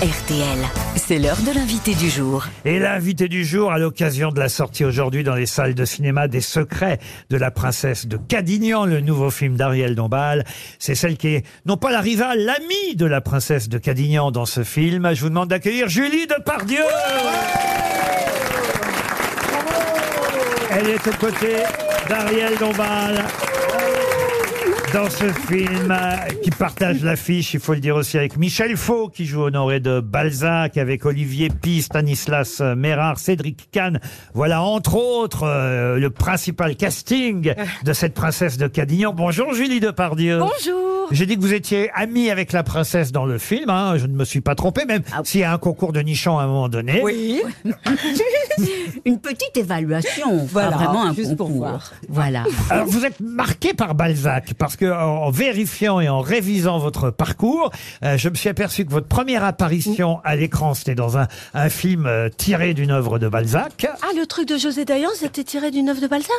RTL. C'est l'heure de l'invité du jour. Et l'invité du jour, à l'occasion de la sortie aujourd'hui dans les salles de cinéma des secrets de la princesse de Cadignan, le nouveau film d'Ariel Dombal, c'est celle qui est, non pas la rivale, l'amie de la princesse de Cadignan dans ce film. Je vous demande d'accueillir Julie Depardieu. Elle est aux côtés d'Ariel Dombal dans ce film euh, qui partage l'affiche, il faut le dire aussi, avec Michel Faux qui joue Honoré de Balzac, avec Olivier Pi, Stanislas Mérard, Cédric Kahn. Voilà entre autres euh, le principal casting de cette princesse de Cadignan. Bonjour Julie Depardieu. Bonjour. J'ai dit que vous étiez amie avec la princesse dans le film, hein, je ne me suis pas trompé, même s'il y a un concours de nichons à un moment donné. Oui. Une petite évaluation, Voilà, vraiment un juste pour concours. voir. Voilà. Alors vous êtes marqué par Balzac parce que en en vérifiant et en révisant votre parcours, euh, je me suis aperçu que votre première apparition à l'écran c'était dans un, un film euh, tiré d'une œuvre de Balzac. Ah, le truc de José Dayan, c'était tiré d'une œuvre de Balzac?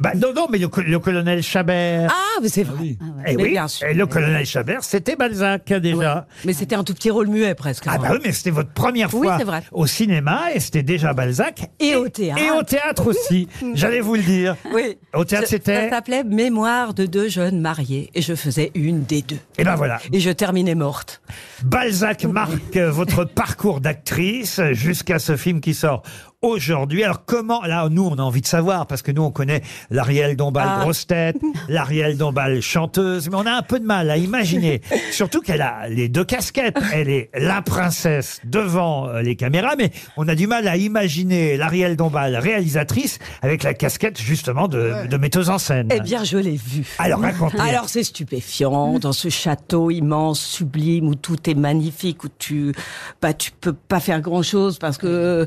Bah, non non mais le, co- le colonel Chabert. Ah, mais c'est vrai. Eh mais oui, bien sûr. et le colonel Chabert c'était Balzac déjà. Mais c'était un tout petit rôle muet presque. Ah bah oui, mais c'était votre première Oui, fois c'est vrai. au cinéma et c'était déjà Balzac. Et au théâtre. Et au théâtre aussi. J'allais vous le dire. Oui. Au théâtre, Je- c'était- Ça s'appelait Mémoire de deux jeunes mariés. Et je faisais une des deux. Et ben voilà. Et je terminais morte. Balzac marque euh, votre parcours d'actrice jusqu'à ce film qui sort aujourd'hui. Alors comment, là, nous, on a envie de savoir, parce que nous, on connaît l'Ariel Dombal Ah. grosse tête, l'Ariel Dombal chanteuse, mais on a un peu de mal à imaginer. Surtout qu'elle a les deux casquettes. Elle est la princesse devant euh, les caméras, mais on a du mal à imaginer l'Ariel Dombal réalisatrice avec la casquette, justement, de, de metteuse en scène. Eh bien, je l'ai vu. Alors, racontez. Alors, c'est stupéfiant, dans ce château immense, sublime, où tout est magnifique, où tu, bah, tu peux pas faire grand chose parce que euh,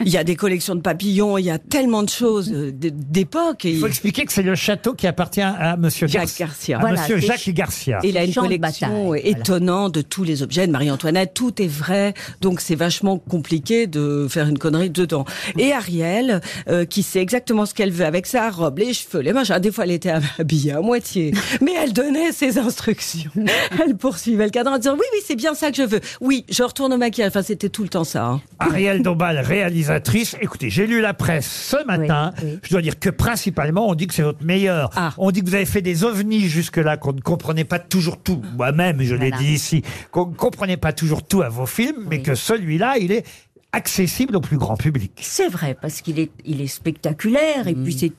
il y a des collections de papillons, il y a tellement de choses euh, d'époque. Il faut expliquer que c'est le château qui appartient à Monsieur Jacques Garcia. Garcia. À Voilà, Monsieur Jacques Garcia. Et il a une collection bataille, voilà. étonnante de tous les objets de Marie-Antoinette. Tout est vrai, donc c'est vachement compliqué de faire une connerie dedans. Et Ariel, euh, qui sait exactement ce qu'elle veut avec sa robe, les cheveux, les machins. Des fois, elle était habillée à moitié, mais elle donnait ses instructions. Elle poursuivait le cadran en disant oui, oui, c'est bien ça que je veux. Oui, je retourne au maquillage. Enfin, c'était tout le temps ça. hein. Ariel Dombal, réalisatrice. Écoutez, j'ai lu la presse ce matin. Oui, oui. Je dois dire que principalement, on dit que c'est votre meilleur. Ah. On dit que vous avez fait des ovnis jusque-là, qu'on ne comprenait pas toujours tout. Moi-même, je l'ai Voilà. dit ici, qu'on ne comprenait pas toujours tout à vos films, mais que celui-là, il est accessible au plus grand public. C'est vrai, parce qu'il est, il est spectaculaire, et Mm. puis c'est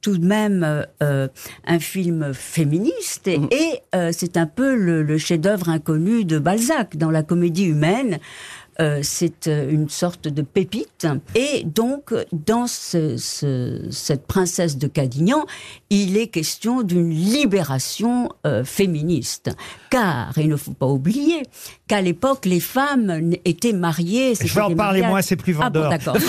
tout de même euh, euh, un film féministe, et, Mm. et, euh, c'est un peu le, le chef-d'œuvre inconnu de Balzac dans la comédie humaine. Euh, c'est euh, une sorte de pépite. Et donc, dans ce- ce- cette princesse de Cadignan, il est question d'une libération euh, féministe. Car, il ne faut pas oublier qu'à l'époque, les femmes étaient mariées. Je vais en parler, moi, c'est plus Ah bon, vendeur. d'accord.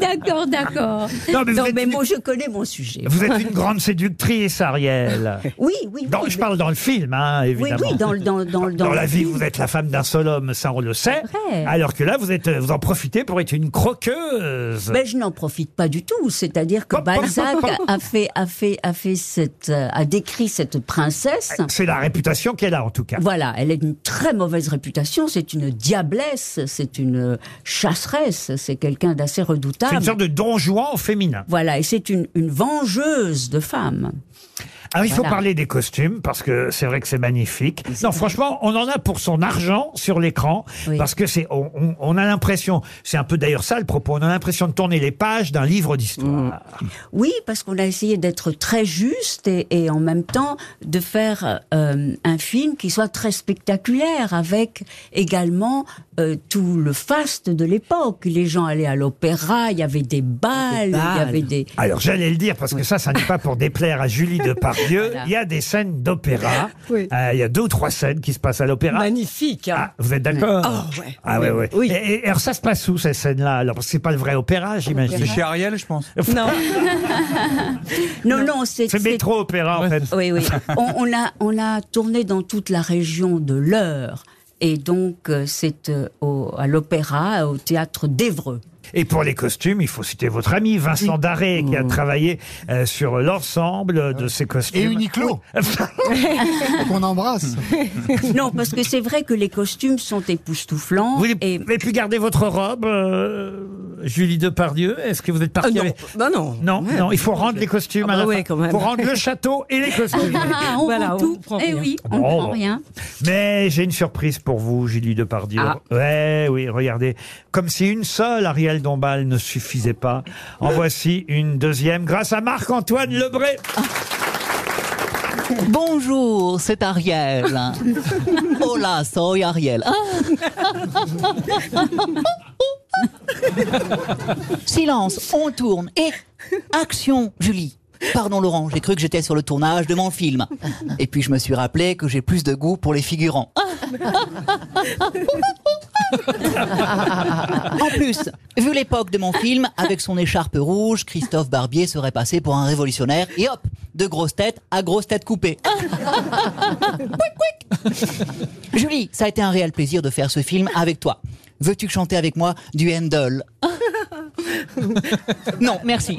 d'accord, d'accord. Non, mais vous Non, êtes mais une- moi, je connais mon sujet. Vous êtes une grande séductrice, Ariel. Oui, oui, Dans- oui. je parle dans le film, hein, oui, évidemment. oui, dans, le- dans, dans, Dans, dans la vie, film. Vous êtes la femme d'un seul homme, ça on le sait. vrai. Alors que là, vous êtes, vous en profitez pour être une croqueuse. Mais je n'en profite pas du tout. C'est-à-dire que Balzac a fait, a fait, a fait cette, euh, a décrit cette princesse. C'est la réputation qu'elle a en tout cas. Voilà, elle a une très mauvaise réputation. C'est une diablesse, c'est une chasseresse, c'est quelqu'un d'assez C'est redoutable. une sorte de don Juan au féminin. Voilà, et c'est une, une vengeuse de femmes. Alors il faut Voilà. parler des costumes parce que c'est vrai que c'est magnifique. Non, franchement, on en a pour son argent sur l'écran Oui. parce que c'est, on, on- on a l'impression, c'est un peu d'ailleurs ça le propos, on a l'impression de tourner les pages d'un livre d'histoire. Oui, parce qu'on a essayé d'être très juste et, et en même temps de faire euh, un film qui soit très spectaculaire avec également euh, tout le faste de l'époque. Les gens allaient à l'opéra, il y avait des balles, il y avait des... Alors j'allais le dire parce que ça, ça n'est pas pour déplaire à Julie Il y a des scènes d'opéra. Oui. Euh, il y a deux ou trois scènes qui se passent à l'opéra. Magnifique. hein. Ah, vous êtes d'accord Oh, ouais. Ah ouais, ouais. Oui. Et, et alors ça se passe où ces scènes-là Alors parce que c'est pas le vrai opéra, j'imagine. C'est chez Ariel, je pense. Non. Non, non, c'est... C'est c'est- métro opéra en fait. Oui, oui. On, on a, on a tourné dans toute la région de l'Eure. Et donc, euh, c'est euh, au- à l'opéra, au théâtre d'Évreux. Et pour les costumes, il faut citer votre ami Vincent Daré qui a travaillé euh, sur l'ensemble de ces costumes. Et Uniqlo. qu'on embrasse. Non, parce que c'est vrai que les costumes sont époustouflants. Vous et avez pu garder votre robe, euh, Julie Depardieu Est-ce que vous êtes partie non, avec... bah non. Non, Ouais. non, il faut rendre les costumes Ah à la bah ouais, fin. quand même. faut rendre le château et les costumes. Ah, on Voilà, prend on tout. prend Eh rien. oui, on Bon, prend rien. Mais j'ai une surprise pour vous, Julie Depardieu. Ah. Ouais, oui, regardez. Comme si une seule Ariel Dombal ne suffisait pas. En voici une deuxième grâce à Marc-Antoine Lebré. Bonjour, c'est Ariel. Hola, soy Ariel. Silence, on tourne et action, Julie. Pardon Laurent, j'ai cru que j'étais sur le tournage de mon film. Et puis je me suis rappelé que j'ai plus de goût pour les figurants. En plus, vu l'époque de mon film, avec son écharpe rouge, Christophe Barbier serait passé pour un révolutionnaire et hop, de grosse tête à grosse tête coupée. Quick, quick. Julie, ça a été un réel plaisir de faire ce film avec toi. Veux-tu chanter avec moi du Handel? Non, merci.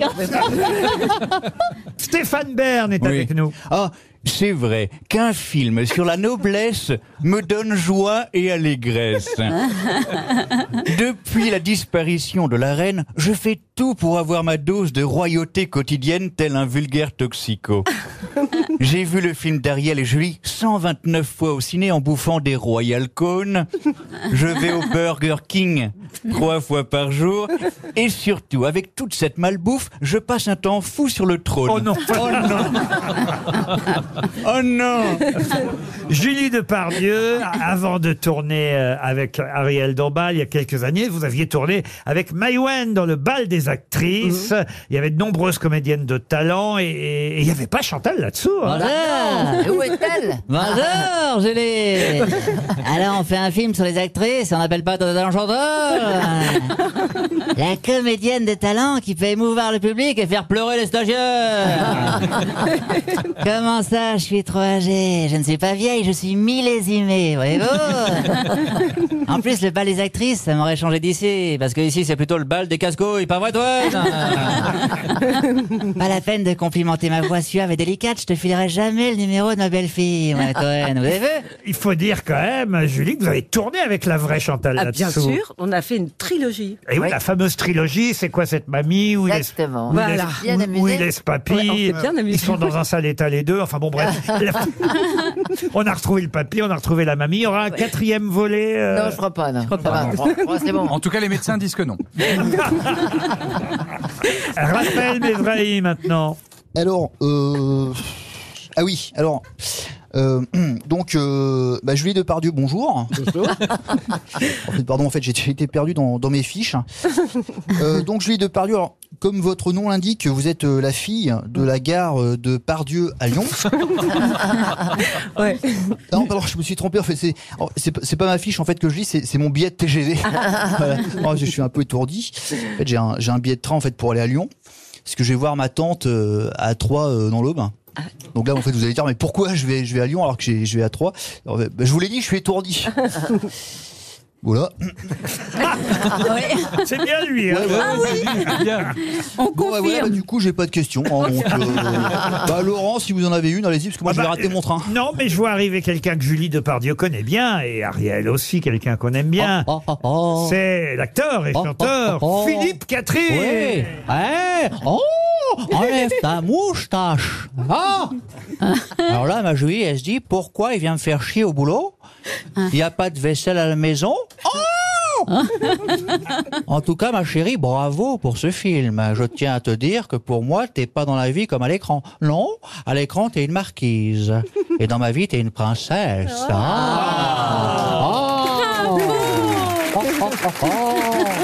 Stéphane Bern est Oui. avec nous. Ah, c'est vrai qu'un film sur la noblesse me donne joie et allégresse. Depuis la disparition de la reine, je fais tout pour avoir ma dose de royauté quotidienne tel un vulgaire toxico. J'ai vu le film d'Ariel et Julie 129 fois au ciné en bouffant des Royal Cones. Je vais au Burger King trois fois par jour. Et surtout, avec toute cette malbouffe, je passe un temps fou sur le trône. Oh non. Oh non Oh non Julie Depardieu, avant de tourner euh, avec Ariel Dombal il y a quelques années, vous aviez tourné avec Maïwen dans le bal des actrices. Mhm. Il y avait de nombreuses comédiennes de talent et, et il n'y avait pas Chantal là-dessous. hein. Bonjour Où est-elle? Bonjour Julie Alors on fait un film sur les actrices et on n'appelle pas Dada chanteur La comédienne de talent qui fait émouvoir le public et faire pleurer les stagiaires Comment ça, je suis trop âgée? Je ne suis pas vieille, je suis millésimée, voyez-vous En plus, le bal des actrices, ça m'aurait changé d'ici, parce que ici c'est plutôt le bal des casse-couilles, pas vrai toi Pas la peine de complimenter ma voix suave et délicate, je te filerai jamais le numéro de ma belle-fille, moi, Toen, vous avez vu? Il faut dire quand même, Julie, que vous avez tourné avec la vraie Chantal Ah, bien sûr, on a fait une trilogie. Et oui, la fameuse trilogie, c'est quoi cette mamie où Exactement. où il Voilà. laisse- Bien où- il laisse papy. Ouais, bien. Ils sont dans un sale état les deux. Enfin bon, bref. on a retrouvé le papy, on a retrouvé la mamie. Il y aura un quatrième volet. euh, Non, je crois pas, non. Bon, c'est bon. En tout cas, les médecins disent que non. Raphaël Mesrahi maintenant. Alors, euh... ah oui, alors, euh, donc, euh, bah, Julie Depardieu, bonjour. en fait, pardon, en fait, j'ai été perdu dans, dans mes fiches. Euh, donc, Julie Depardieu, alors, comme votre nom l'indique, vous êtes euh, la fille de la gare euh, de Pardieu à Lyon. Ouais. Non, pardon, je me suis trompé. En fait, c'est c'est pas- ma fiche en fait que je lis, c'est c'est mon billet de TGV. Voilà. Oh, je suis un peu étourdi. En fait, j'ai un, j'ai un billet de train en fait pour aller à Lyon, parce que je vais voir ma tante euh, à Troyes euh, dans l'Aube. Donc là, en fait, vous allez dire, mais pourquoi je vais, je vais à Lyon alors que j'ai- je vais à Troyes Alors, bah, Je vous l'ai dit, je suis étourdi. Voilà. C'est bien lui. hein. On Bon, bah, ouais, bah, du coup, j'ai pas de questions. hein, donc, euh, bah, Laurent, si vous en avez une, allez-y, parce que moi, Ah je vais bah, rater mon train. Non, mais je vois arriver quelqu'un que Julie Depardieu connaît bien et Ariel aussi, quelqu'un qu'on aime bien. Oh, oh, oh. C'est l'acteur et Oh, chanteur oh, oh. Philippe Catherine. Oui. Oh, enlève ta moustache. Ah. Alors là, ma Julie, elle se dit pourquoi il vient me faire chier au boulot? Il n'y a pas de vaisselle à la maison? Oh en tout cas, ma chérie, bravo pour ce film. Je tiens à te dire que pour moi, t'es pas dans la vie comme à l'écran. Non, à l'écran, t'es une marquise. Et dans ma vie, t'es une princesse. Ah. Oh. Oh, oh, oh, oh.